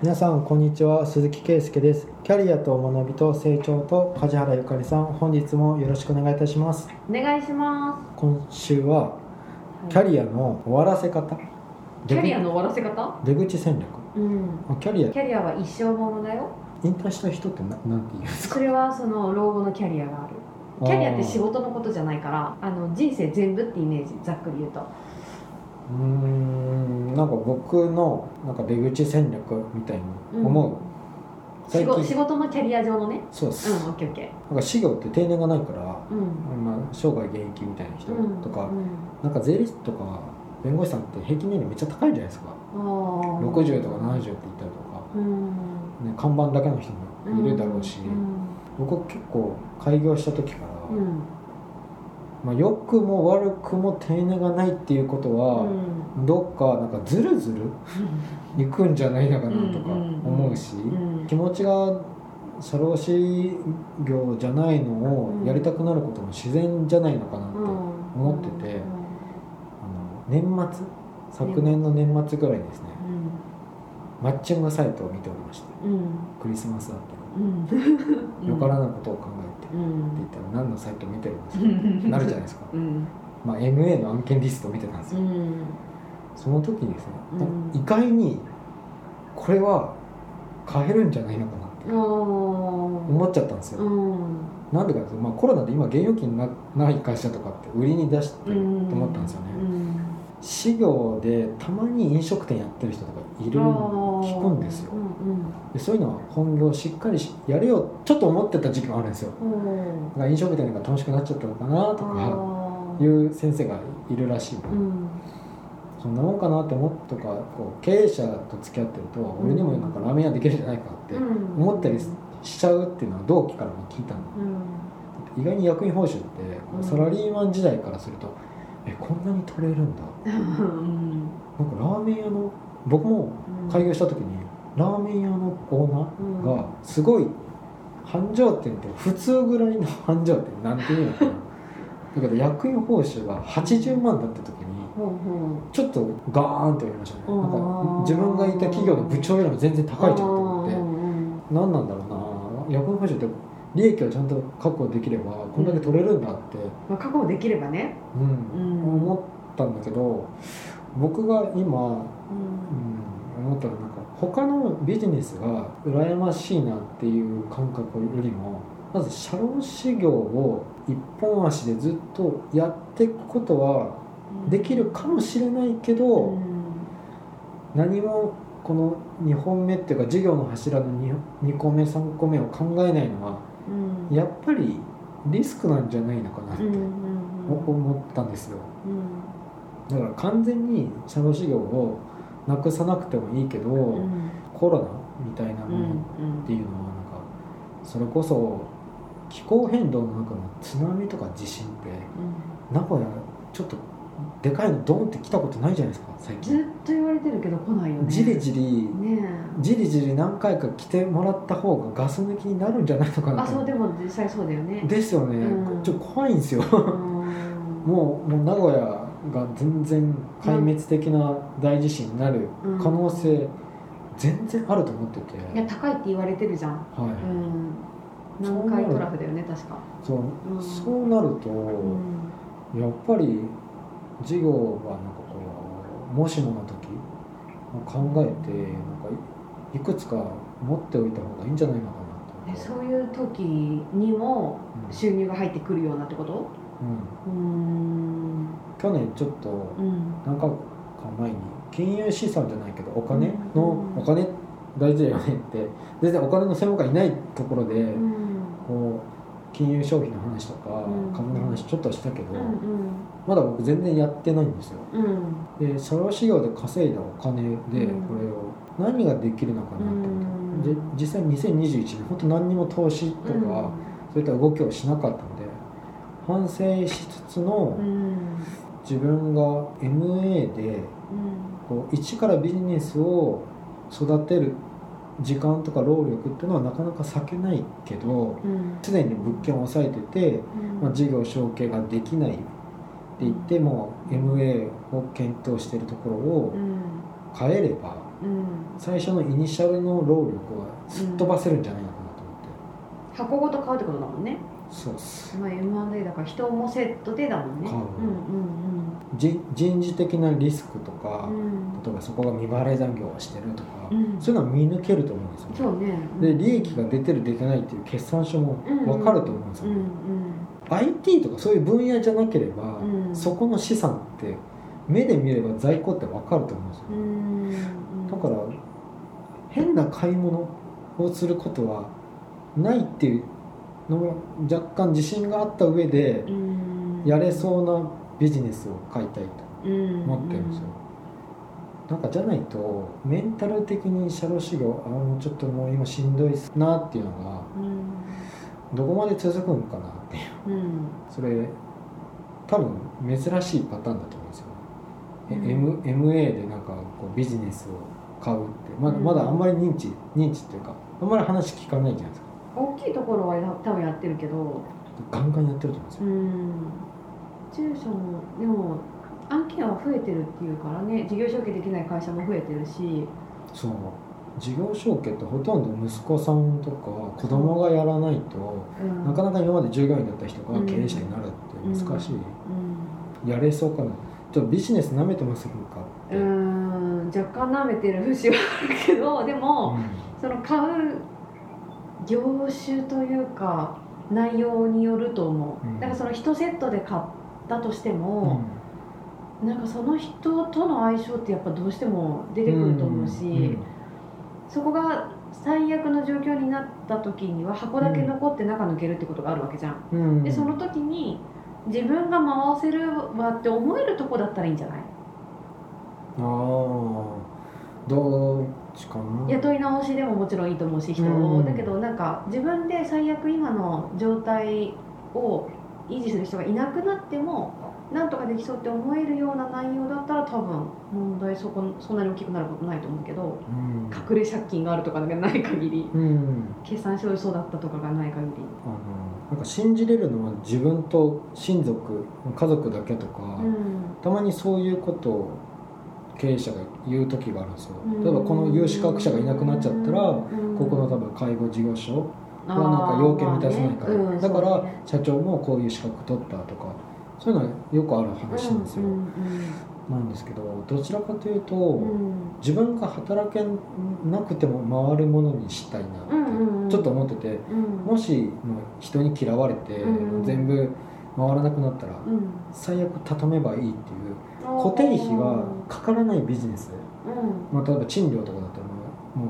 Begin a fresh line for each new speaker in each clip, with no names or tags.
皆さんこんにちは鈴木圭介ですキャリアと学びと成長と梶原ゆかりさん本日もよろしくお願いいたします
お願いしま
今週は
す。
キャリアの終わらせ方
キャリアの終わらせ方？
出口戦略
うん。
あキャリア
キャリアは一生ものだよ。
引退した人ってななんて言うんですか？
それはその老後のキャリアがある。キャリアって仕事のことじゃないから、あの人生全部ってイメージざっくり言うと。
うーんなんか僕のなんか出口戦略みたいに思う、
仕事仕事のキャリア上のね？
そうです、
うん、オッケーオッケ
なんか事業って定年がないから、
ー。うん。
まあ、生涯現役みたいな人
うん
とか、
うん
なんか税理士とか弁護士さんって平均年齢めっちゃ高いじゃないですか
あー
60とか70って言ったりとか、
うん。
ね、看板だけの人もいるだろうし、
うん。
僕結構開業した時から、
うん。
まあ、良くも悪くも定年がないっていうことは、
うん。
どっかなんかずるずる いくんじゃないのかなとか思うし、
うん。
気持ちが社労士業じゃないのをやりたくなることも自然じゃないのかなって、思っててあの年末昨年の年末ぐらいにですね。マッチングサイトを見ておりまして。クリスマスだったよからぬことを考えて、
う
って
ん。
言ったら何のサイト見てるんですか？
うん。
なるじゃないですか、
うん。
まあ、MA の案件リストを見てたんですよ、
うん。
その時にですね、
うん。
意外にこれは買えるんじゃないのかなって思
思
っちゃったんですよ、
うん。
なんでかというと、まあ、コロナで今現預金なない会社とかって売りに出してると思ったんですよね、事業でたまに飲食店やってる人とかいる聞くんですよ。でそういうのは本業しっかりしやれよちょっと思ってた時期もあるんですよ。だから飲食店が楽しくなっちゃったのかなとかいう先生がいるらしいの、そんなもんかなって思っとかこう経営者と付き合ってると、俺にもなんかラーメン屋できるんじゃないかって思ったりしちゃうっていうのは同期からも聞いたの。意外に役員報酬ってサラリーマン時代からするとえこんなに取れるんだ。なんかラーメン屋の僕も開業した時にラーメン屋のオーナーがすごい繁盛店って普通ぐらいの繁盛店なんていうのかな。だけど役員報酬が80万だった時にちょっとガーンって言われましたね。なんか自分がいた企業の部長よりも全然高いじゃんと思って。何なんだろうな。役員報酬って利益をちゃんと確保できればこんだけ取れるんだって、
まあ確保できればね。
うん。
うん。
思ったんだけど僕が今、うん、思ったのはなんか他のビジネスが羨ましいなっていう感覚よりもまず社労士業を一本足でずっとやっていくことはできるかもしれないけど、何もこの2本目っていうか事業の柱の 2, 2個目3個目を考えないのはやっぱりリスクなんじゃないのかなって思ったんですよ。だから完全に社労士業をなくさなくてもいいけど、コロナみたいなものっていうのはなんかそれこそ気候変動の中の津波とか地震って名古屋ちょっとでかいのドンって来たことないじゃないですか最
ずっ
近
と言われてるけど来ないよね。
じりじり
ね
じりじり何回か来てもらった方がガス抜きになるんじゃないのかなと。
あそうでも実際そうだよね。
ですよね、
うん。
ちょっと怖いんですよ。
うん。
もうもう名古屋が全然壊滅的な大地震になる可能性全然あると思ってて、
いや高いって言われてるじゃん。
はい、
うん。南海トラフだよね確か。
そう。
うん。
そうなると、
うん。
やっぱり事業はなんかこうもしもの時考えてなんかいいくつか持っておいた方がいいんじゃないのかなと
えそういう時にも
うん。
収入が入ってくるようなってこと？
うん。
うん
去年ちょっと
うん。
何回か前に金融資産じゃないけどお金の、
うん。
お金大事だよねって。全然お金の専門家いないところで、
うん。
こう金融商品の話とか、
うん。
株の話ちょっとしたけど、
うん
まだ僕全然やってないんですよ。
うん。
で社労士業で稼いだお金でこれ
うん
を何ができるのかなと思って、で実際2021年本当何にも投資とか、そういった動きをしなかったので反省しつつの
うん
自分が MA でこう一からビジネスを育てる時間とか労力っていうのはなかなか避けないけど
うん。
常に物件を抑えてて、まあ、事業承継ができないって言っても MA を検討しているところを
うん
変えれば最初のイニシャルの労力はすっ飛ばせるんじゃないのかなと思って、
箱ごと買うってことだもんね
そうっす。
まあ M&A だから人もセットでだもんね。
買う。
うん
じ人事的なリスクとか、
うん。うん
例えばそこが未払い残業をしてるとか、
うん。
そういうのは見抜けると思うんですよね。
そうね。
で利益が出てる出てないっていう決算書も分かると思うんですよね、
うんうん。
IT とかそういう分野じゃなければ、
うん。
そこの資産って目で見れば在庫って分かると思うんですよ、
うんうん。
だから変な買い物をすることはないっていうのも若干自信があった上で
うん。
やれそうなビジネスを買いたいと
うん。
思ってるんですよ、なんかじゃないとメンタル的に社労修行ああもうちょっともう今しんどいなっていうのが
うん。
どこまで続くんかなっていう。
うん。
それ多分珍しいパターンだと思うんですよ、え
うん。
M MA でなんかこうビジネスを買うって。まだ
うん。
まだあんまり認知認知っていうかあんまり話聞かないじゃないですか
大きいところはや多分やってるけど。
ガンガンやってると思うんですよ、
うん。中小もでも案件は増えてるっていうからね。事業承継できない会社も増えてるし。
そう。事業承継ってほとんど息子さんとか子供がやらないと、
うん。
なかなか今まで従業員だった人が
うん。
経営者になるって難しい、
うん。
やれそうかな。ちょっとビジネス舐めてますかって、
うーん。若干舐めてる節はあるけどでも、
うん。
その買う業種というか内容によると思う、
うん。
だからその1セットで買ったとして
う
も、なんかその人との相性ってやっぱどうしても出てくると思うし、
ん。
そこが最悪の状況になった時には箱だけ残って中抜けるってことがあるわけじゃん、
うん。
でその時に自分が回せるわって思えるとこだったらいいんじゃない？
ああ
雇い直しでももちろんいいと思うし人を、
うん。
だけどなんか自分で最悪今の状態を維持する人がいなくなってもなんとかできそうって思えるような内容だったら多分問題そこそんなに大きくなることないと思うけど
うん。
隠れ借金があるとかがない限り
うん。
決算書嘘だったとかがない限り。
あのなんか信じれるのは自分と親族家族だけとか、
うん。
たまにそういうことを経営者が言う時があるんですよ。
うん。
例えばこの有資格者がいなくなっちゃったら
うん。
ここの多分介護事業所はなんか要件満たせないから、
ねうん
だから社長もこういう資格取ったとかそういうのはよくある話なんですよ、
うん
なんですけどどちらかというと、
うん。うん
自分が働けなくても回るものにしたいなって、
うんうんうん。
ちょっと思ってて
うん。
もし人に嫌われて、
うん。
全部回らなくなったら
うん。
最悪畳めばいいっていう固定費がかからないビジネス、
うん。
まあ、例えば賃料とかだったらもう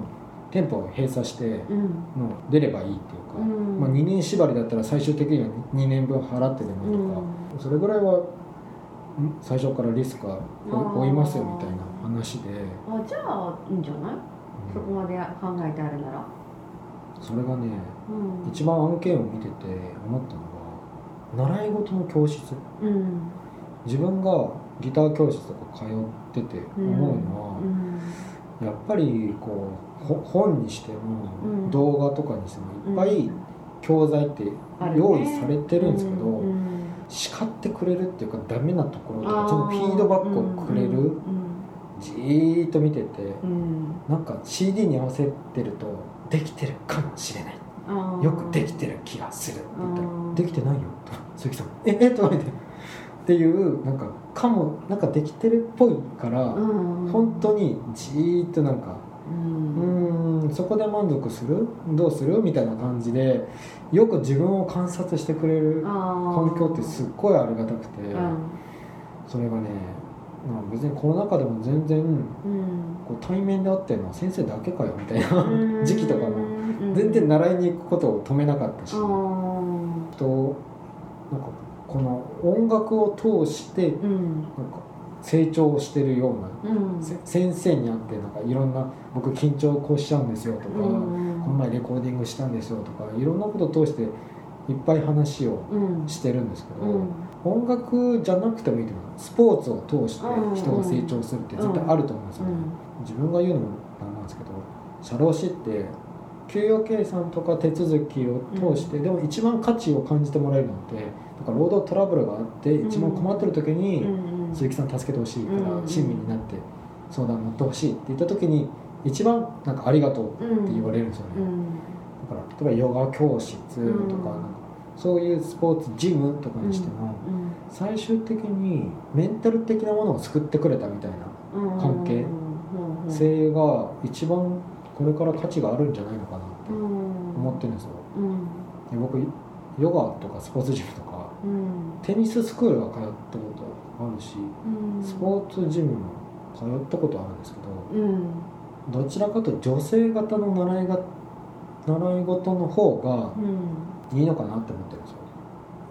店舗を閉鎖して
うん。
もう出ればいいっていうか、
うん。
まあ、2年縛りだったら最終的には2年分払ってでもいいとか、それぐらいはん最初からリスクは負負いますよみたいな話で、
あじゃあいいんじゃない？そこまで考えてあるなら。
それがね
うん。
一番案件を見てて思ったのが習い事の教室。
うん。
自分がギター教室とか通ってて思うのは、
うん。
やっぱりこうほ本にしても、
うん。
動画とかにしてもいっぱい教材って用意されてるんですけど、叱ってくれるっていうかダメなところとか
あ
ちょっとフィードバックをくれる、
うん。
じーっと見てて
うん。
なんか CD に合わせてるとできてるかもしれない。よくできてる気がするって言ったら
うん
できてないよと鈴木さんええ？とか言ってっていうなんかかもなんかできてるっぽいから、
うん。
本当にじーっとなんか
う
うんそこで満足する？どうする？みたいな感じでよく自分を観察してくれる環境ってすっごいありがたくて、
うん。
それがねまあ別にコロナ禍でも全然
うん。
こう対面で会ってるのは先生だけかよみたいな
うん。
時期とかも
うん。
全然習いに行くことを止めなかったし、
あー。
となんかこの音楽を通して
うん
なんか成長してるような
うん。
せ先生に会ってなんかいろんな僕緊張こうしちゃうんですよとか、
うん。
この前レコーディングしたんですよとかいろんなことを通していっぱい話を
うん。
してるんですけど、
うん。
音楽じゃなくてもいいと思うスポーツを通して人が成長するって絶対あると思うんですよね、自分が言うのもなんなんですけど社労士って給与計算とか手続きを通して、でも一番価値を感じてもらえるのってだから労働トラブルがあって一番困ってる時に、
うん
鈴木さん助けてほしいから
うん
親身になって相談乗ってほしいって言った時に一番なんかありがとうって言われるんですよね、
うん。
だから例えばヨガ教室とか,、
うん。
なんかそういうスポーツジムとかにしても、
うん。
最終的にメンタル的なものを救ってくれたみたいな
うん。
関係性が一番これから価値があるんじゃないのかなって思ってるんですよ。
うん。
で僕ヨガとかスポーツジムとか
うん。
テニススクールは通ったことあるし
うん。
スポーツジムも通ったことあるんですけど
うん。
どちらかというと女性型の習いが習い事の方が
うん。
いいのかなって思ってるんですよ。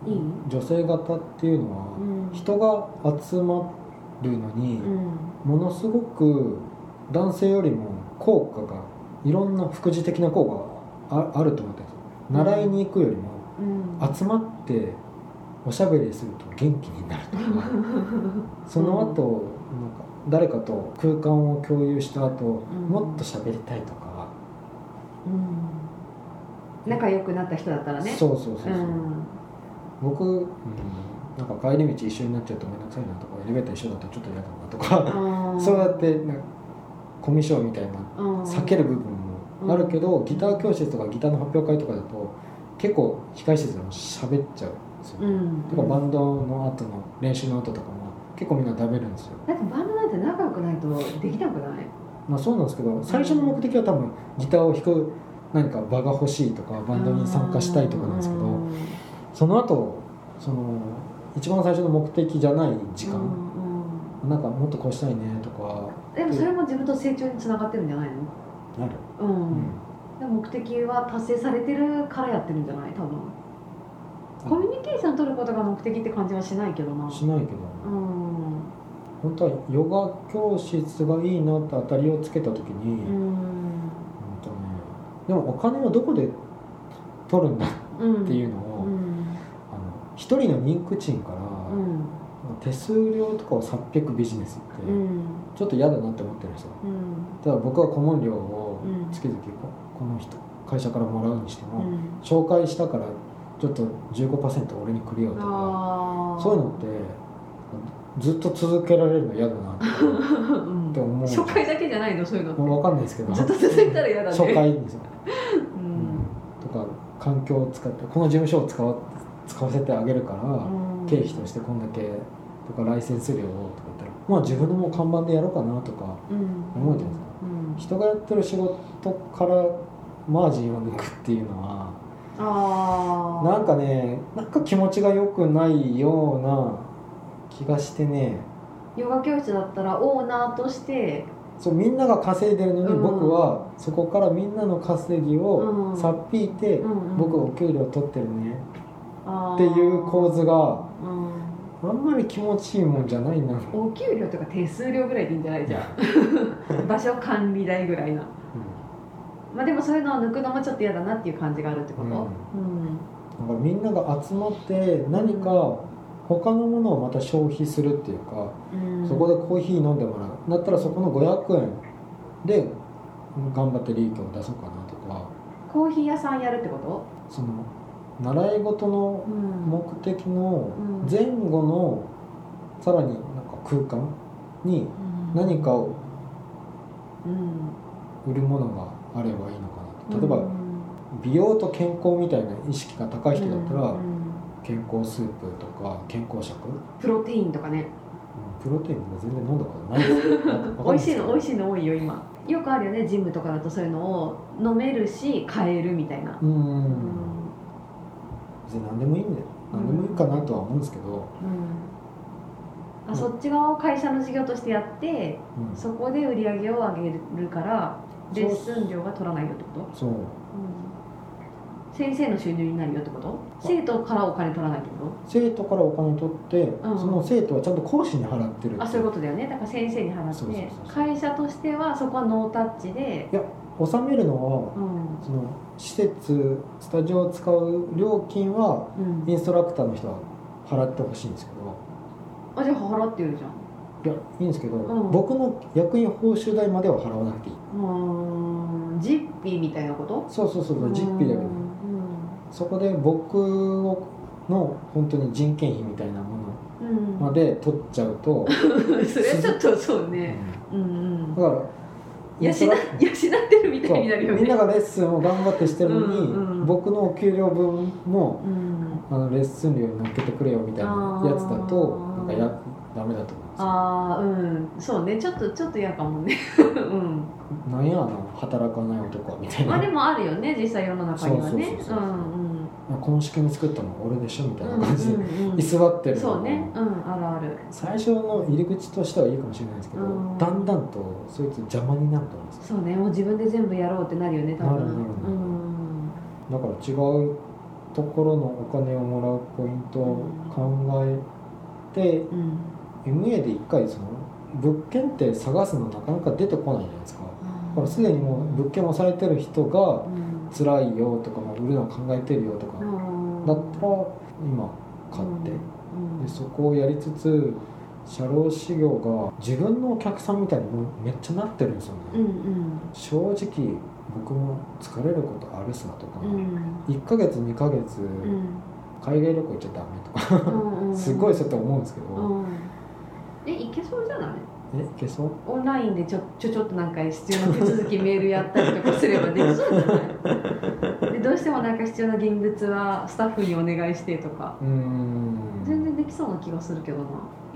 いい？
女性型っていうのは
うん。
人が集まるのに
うん。
ものすごく男性よりも効果がいろんな副次的な効果がああると思ってるんですよ。習いに行くよりも
うん
集まっておしゃべりすると元気になるとか。その後なんか誰かと空間を共有した後
ん。
もっと喋りたいとか。
うん。仲良くなった人だったらね。
そうそうそうそう。
うん。
僕、うん、なんか帰り道一緒になっちゃうと面倒くさいなとかエレベーター一緒だとちょっと嫌だなとか。そうやってなんかコミュ障みたいな
うん。
避ける部分もあるけど、ギター教室とかギターの発表会とかだと結構控え室でも喋っちゃうんですよ、
うん。
とかバンドの後の練習の後とかも結構みんな食べるんですよ。
だってバンドなんて仲良くないとできなくない？
まあそうなんですけど最初の目的は多分ギターを弾く何か場が欲しいとかバンドに参加したいとかなんですけど
うん
その後その一番最初の目的じゃない時間、
うん。
なんかもっとこうしたいねとか。
でもそれも自分と成長につながってるんじゃないの？
なる、
うん、
うん
目的は達成されてるからやってるんじゃない？多分。コミュニケーション取ることが目的って感じはしないけどな。
しないけど
うん。
本当はヨガ教室がいいなって当たりをつけた時に、
うん。
うんとね、でもお金をどこで取るんだっ
うん
ていうのを、
うん。
あの一人の人気賃から、
うん。
手数料とかをさっぴくビジネスって、
うん。
ちょっと嫌だなって思ってるんですよ。
うん。
ただ僕は顧問料を
うん。
月々ここの人会社からもらうにしても、
うん。
紹介したからちょっと15%俺にくれよとかそういうのってずっと続けられるの嫌だなって思う。
初回だけじゃないのそういうの。
もう分かんないですけど
ずっと続いたら嫌だね。
初回ですよ、
うん。
とか環境を使ってこの事務所を使わ使わせてあげるから、
うん。
経費としてこんだけとかライセンス料をとか言ったらまあ自分のもう看板でやろうかなとか
うん。
思うじゃないですか。
うん。
人がやってる仕事からマージンを抜くっていうのは
ああ
なんかねなんか気持ちが良くないような気がしてね。
ヨガ教室だったらオーナーとして
そうみんなが稼いでるのに
うん。
僕はそこからみんなの稼ぎを
うん。
さっぴいて
うんうん。
僕お給料取ってるね。っていう構図が
うん。
あんまり気持ちいいもんじゃないな、
お給料とか手数料ぐらいでいいんじゃない？じゃん 場所管理代ぐらいなまあでもそういうのを抜くのもちょっと嫌だなっていう感じがあるってこと？
うん。
うん。
だからみんなが集まって何か他のものをまた消費するっていうか、
うん。
そこでコーヒー飲んでもらう。だったらそこの500円で頑張って利益を出そうかなとか。
コーヒー屋さんやるってこと？
その習い事の
うん。
目的の
うん。
前後のさらになんか空間に何かを
うん。
売るものがあればいいのかなと例えば
うん
美容と健康みたいな意識が高い人だったら
うん
健康スープとか健康食？
プロテインとかね。
プロテインも全然飲んだことないです。よ
美味しいの美味
い
しいの多いよ今。よくあるよねジムとかだとそういうのを飲めるし買えるみたいな。
うん。
うん
別に何でもいいんだよ何でもいいかなとは思うんですけど、
うん。あそっち側を会社の事業としてやって
うん。
そこで売り上げを上げるからレッスン料が取らないよってこと、
そう。
うん。先生の収入になるよってこと？生徒からお金取らないってこ
生徒からお金取って、
うん。
その生徒はちゃんと講師に払ってる
とあそういうことだよね。だから先生に払って会社としてはそこはノータッチで、
納めるのは
うん。
その施設スタジオを使う料金は
うん。
インストラクターの人は払ってほしいんですけど。
あじゃあ払ってるじゃん
いやいいんですけど、
うん。
僕の役員報酬代までは払わなくていい。う
ーん。ジッピーみたいなこと？
そうそうそう実費だけど。
うん。
そこで僕をの本当に人件費みたいなも
うん。
のまで取っちゃうと、
それはちょっとそう
うん。
ねうんうん。
だから
養養ってるみたいになるよね。
みんながレッスンを頑張ってしてるのに、
うんうん
僕のお給料分も
うん。
あのレッスン料に乗っけてくれよみたいなやつだとなんかやダメだと思うんですよ。
ああうん。そうね。ちょっとちょっと嫌かもね。うん。
なんやあの働かない男はみたいな、
まあでもあるよね実際世の中にはね。
そうそう
ん
この仕組み作ったの俺でしょみたい
うん
な感じで
うんうんうん。
居座ってるの
そうね。うんあるある。
最初の入り口としてはいいかもしれないですけど、
うん。
だんだんとそいつ邪魔になると思うんですよ。
そうね。もう自分で全部やろうってなるよね多分
なるなるなるだから違うところのお金をもらうポイントを考えて、
うんうん
MA で一回その物件って探すのなかなか出てこないじゃないですか。だからすでにもう物件を押さえてる人が
うん。
辛いよとか、まあ、売るの考えてるよとか、
うん。
だったら今買って、
うん。
でそこをやりつつ社労士業が自分のお客さんみたいにめっちゃなってるんですよね、
うんうん。
正直僕も疲れることあるさとか、
うん。
1ヶ月2ヶ月
うん。
海外旅行行っちゃダメとか すごいそうやって思うんですけど、
うんえいけそうじゃない？
えいけそう？
オンラインでちょちょちょっとなんか必要な手続きメールやったりとかすればできそうじゃない？でどうしてもなんか必要な現物はスタッフにお願いしてとか。全然できそうな気がするけどな。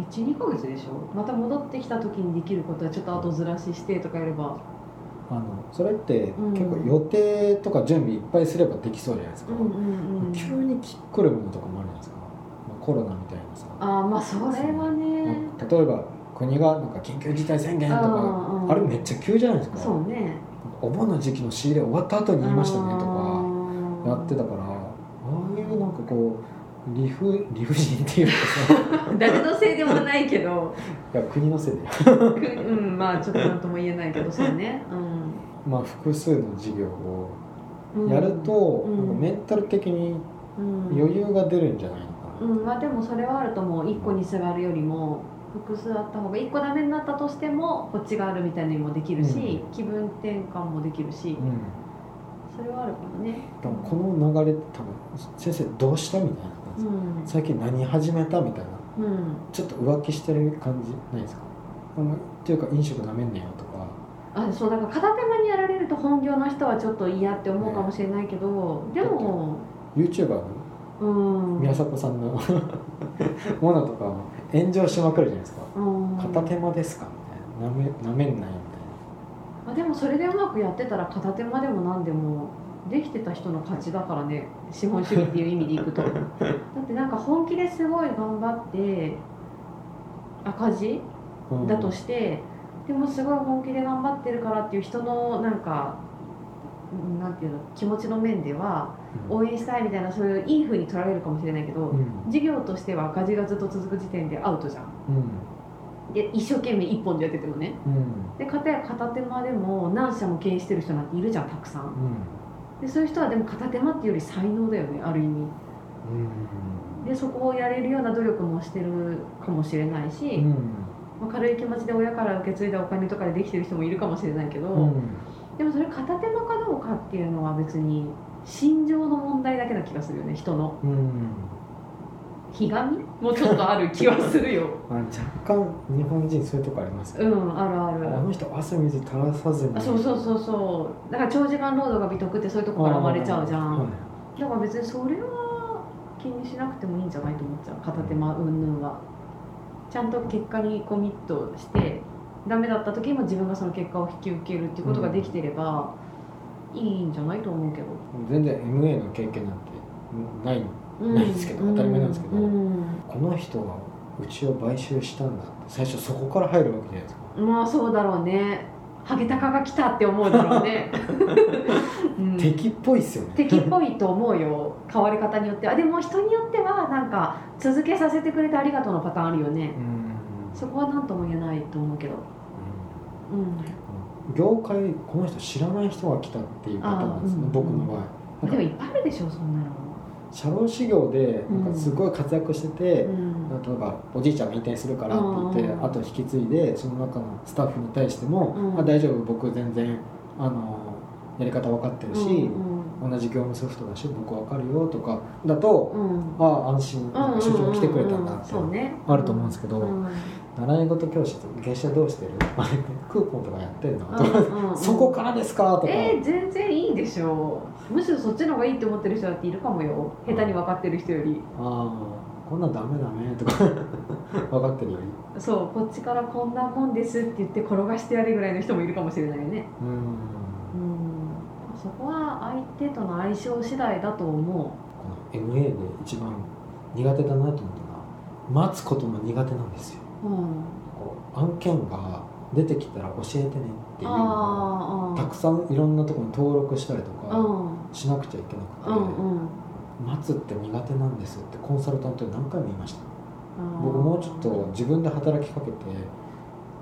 12ヶ月でしょ？また戻ってきた時にできることはちょっと後ずらししてとかやれば。
あのそれって
うん。
結構予定とか準備いっぱいすればできそうじゃないですか、急に来るものとかもあるじゃないですか、まあ、コロナみたいなさ。
ああまあそれはね。
例えば国がなんか緊急事態宣言とか
うんうん
あれめっちゃ急じゃないですか。
そうね。
お盆の時期の仕入れ終わった後に言いましたねとか
か
やってたからああいうなんかこう理不理不尽っていうかさ。
誰のせいでもないけど。
いや国のせいで
くうんまあちょっと何とも言えないけどそうね。
まあ複数の事業を
うん。
やると、
うん。
なんかメンタル的に
うん。
余裕が出るんじゃない
うんまあでもそれはあると思う。1個にすがるよりも複数あった方が1個ダメになったとしてもこっちがあるみたいなのもできるし、気分転換もできるし。
うん。
それはあるかもね。
多分この流れって多分先生どうしたみたいな感じ、
うん。
最近何始めたみたいな。
うん。
ちょっと浮気してる感じないですか？っていうか飲食なめんねよとか。
あそうだから片手間にやられると本業の人はちょっと嫌って思うかもしれないけど、でも
YouTuber の？
うん
宮迫さんの ものとかも炎上しまくるじゃないですか。
うん
片手間ですかみたいな。なめなめんなよ
まあ、でもそれでうまくやってたら片手間でも何でもできてた人の勝ちだからね。資本主義っていう意味でいくと。だってなんか本気ですごい頑張って赤字
みたいな、
だとして、でもすごい本気で頑張ってるからっていう人のなんかうんなんていうの気持ちの面では
うん。
応援したいみたいなそういういい風に取られるかもしれないけど、
うん。
事業としては赤字がずっと続く時点でアウトじゃん。
うん。
で一生懸命一本でやっててもね。
うん。
で片や片手間でも何社も経営してる人なんているじゃんたくさん。
うん。
でそういう人はでも片手間っていうより才能だよねある意味。
うん。
でそこをやれるような努力もしてるかもしれないし、
うん。
まあ、軽い気持ちで親から受け継いだお金とかでできてる人もいるかもしれないけど、
うん
でもそれ片手間かどうかっていうのは別に心情の問題だけな気がするよね人の。
うん。
ひがみ？もちょっとある気はするよ。
ま あ、若干日本人そういうとこあります
うんあるある。
あの人汗水垂らさずに。
あそうそうそうそう。だから長時間労働が美徳ってそういうとこから生まれちゃうじゃん、
はい。
だから別にそれは気にしなくてもいいんじゃないと思っちゃう。片手間云々は。ちゃんと結果にコミットしてダメだった時も自分がその結果を引き受けるっていうことができてれば、いいんじゃないと思うけど、
全然 MA の経験なんてない
うん。
ないですけど当たり前なんですけど
うん。
この人はうちを買収したんだって最初そこから入るわけじゃないですか。
まあそうだろうね。ハゲタカが来たって思うだろうね、うん。
敵っぽいっすよね。
敵っぽいと思うよ。変わり方によって。あでも人によってはなんか続けさせてくれてありがとうのパターンあるよね。
うん
そこは何とも言えないと思うけど。うん。
うん業界この人知らない人が来たっていうパターンなんですね、
あうん。
僕の場合。
でもいっぱいあるでしょそんなの。
社労士業でなんかすごい活躍してて、
うん。
例えばおじいちゃんが引退するからって言って、
うん
あと引き継いでその中のスタッフに対しても「
うん。
あ大丈夫僕全然あのやり方分かってるし、
うん
同じ業務ソフトだし僕分かるよとかだと、
うん。
ああ安心なんか所長来てくれたんだってあると思うんですけど
うん
習い事教室月謝どうしてる？あれクーポンとかやってんの、
うんうん
そこからですか？とか、
えー、全然いいでしょう。むしろそっちの方がいいって思ってる人だっているかもよ。下手に分かってる人より。
ああこんなんダメダメとか。分かってるより。
そうこっちからこんなもんですって言って転がしてやれぐらいの人もいるかもしれないよね。
うん。
うん。そこは相手との相性次第だと思
この MA で一番苦手だなと思ったのは待つことも苦手なんですよ案件が出てきたら教えてねっていうのをたくさんいろんなところに登録したりとか
うん。
しなくちゃいけなくて、
うんうん。
待つって苦手なんですってコンサルタントに何回も言いました。僕もうちょっと自分で働きかけて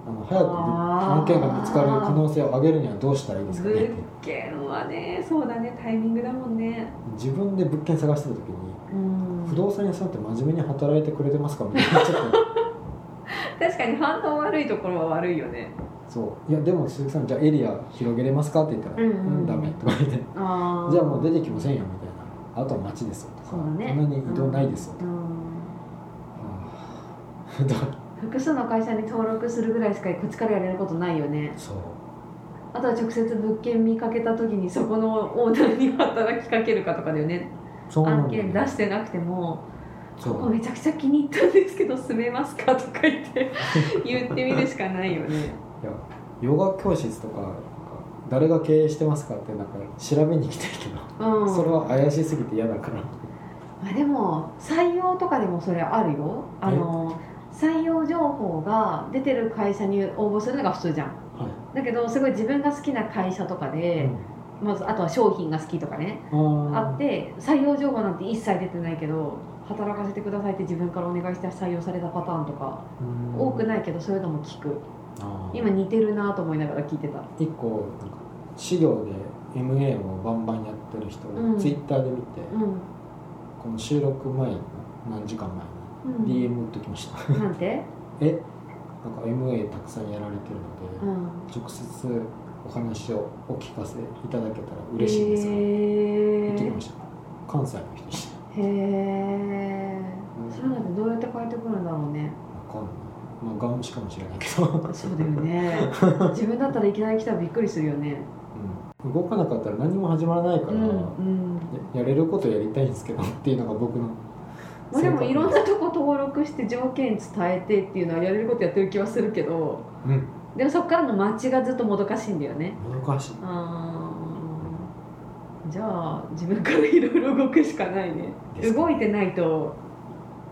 あの早く案件が見つかる可能性を上げるにはどうしたらいいですかね
物件はねそうだねタイミングだもんね。
自分で物件探してた時に
うん。
不動産屋さんって真面目に働いてくれてますかみたいなちょっと
確かに反応悪いところは悪いよね。
そう。いやでも鈴木さんじゃあエリア広げれますかって言ったら「
うんうん
ダメ」とか言って。
あ「
じゃあもう出てきませんよ」みたいな「あとは街ですよ」とか
そ
んなに移動ないですよ」とか、
うん 複数の会社に登録するぐらいしかこっちからやれることないよね。
そう。
あとは直接物件見かけた時にそこのオーナーに働きかけるかとかだよね。案件出してなくてもここめちゃくちゃ気に入ったんですけど住めますかとか言って 言ってみるしかないよね。
いやヨガ教室とか誰が経営してますかってなんか調べに来てるけど、
うん。
それは怪しすぎて嫌だから。
まあ、でも採用とかでもそれあるよ。あの採用情報が出てる会社に応募するのが普通じゃん。
は
だけどすごい自分が好きな会社とか
い、
で、まずあとは商品が好きとかね
うん、
あって採用情報なんて一切出てないけど働かせてくださいって自分からお願いして採用されたパターンとか
うん。
多くないけどそういうのも聞く。今似てるなと思いながら聞いてた。
一個なんか資料で MA をバンバンやってる人を
うん。
ツイッターで見て、
うん、
この収録前に何時間
うん、
前に DM 打ってきました、
なんて、
え？なんか MA たくさんやられてるので、
うん、
直接お話をお聞かせいただけたら嬉しいですよ、
へ
言ってきました。関西の人でした。
えへえそれなんてどうやって変えてくるんだろうね。
わかんない。まあガン無視かもしれないけど、
そうだよね。自分だったらいきなり来たらびっくりするよね。
うん、動かなかったら何も始まらないから、
うんうん。
ややれることやりたいんですけどっていうのが僕の
まあ、でもいろんなとこ登録して条件伝えてっていうのはやれることやってる気はするけど
うん。
でもそこからのマッチがずっともどかしいんだよね。
難しい。
あーじゃあ自分からいろいろ動くしかないね。動いてないと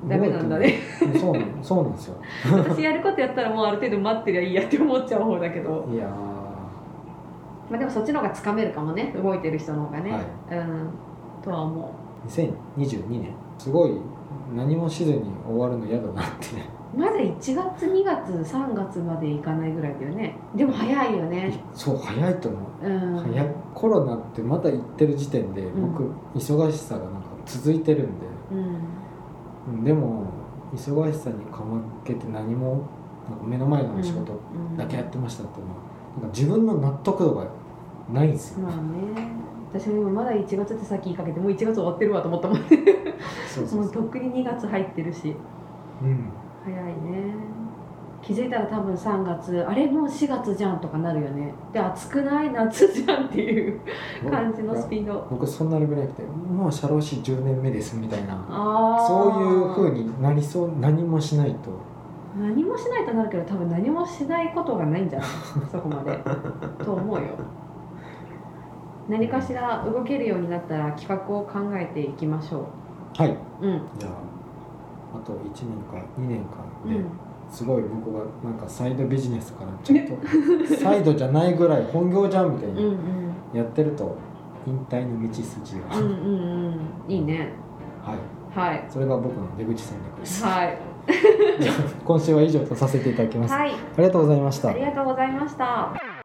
ダメなんだね。
そうなんそうなんですよ。
私やることやったらもうある程度待ってりゃいいやって思っちゃう方だけど。
いや
まあでもそっちの方がつかめるかもね。動いてる人の方がね、
はい。
うん。とは思
ー2022年すごい何もしずに終わるの嫌だなって。
うまだ1月2月3月までいかないぐらいだよね。でも早いよね。
そう早いと思う。
うん。
早い。コロナってまだ言ってる時点で僕、
うん。
忙しさがなんか続いてるんで。
うん。
うんでも忙しさにかまけて何もなんか目の前の仕事
うん。
だけやってましたっていう。のはなんか自分の納得度がないんですよ、
まあね。私も今まだ1月ってさっき言いかけてもう1月終わってるわと思ったもんね。も
そうそうそう。
うとっくに2月入ってるし。
うん
早いね。気づいたら多分3月あれもう4月じゃんとかなるよね。で暑くない？夏じゃんっていう感じのスピード。
僕そんなレベルなくてもう社労士10年目ですみたいな。そういうふうになりそう何もしないと。
何もしないとなるけど多分何もしないことがないんじゃない？そこまで。と思うよ。何かしら動けるようになったら企画を考えていきましょ
はい、
ううん。
じゃああと1年か2年かで、
うん。
すごい僕がなんかサイドビジネスからちょっと サイドじゃないぐらい本業じゃんみたいに
ん
やってると引退の道筋が、
うん。いいね。
はい。
はい。
それが僕の出口戦略です。
はい。
今週は以上とさせていただきます、
はい。
ありがとうございました。
ありがとうございました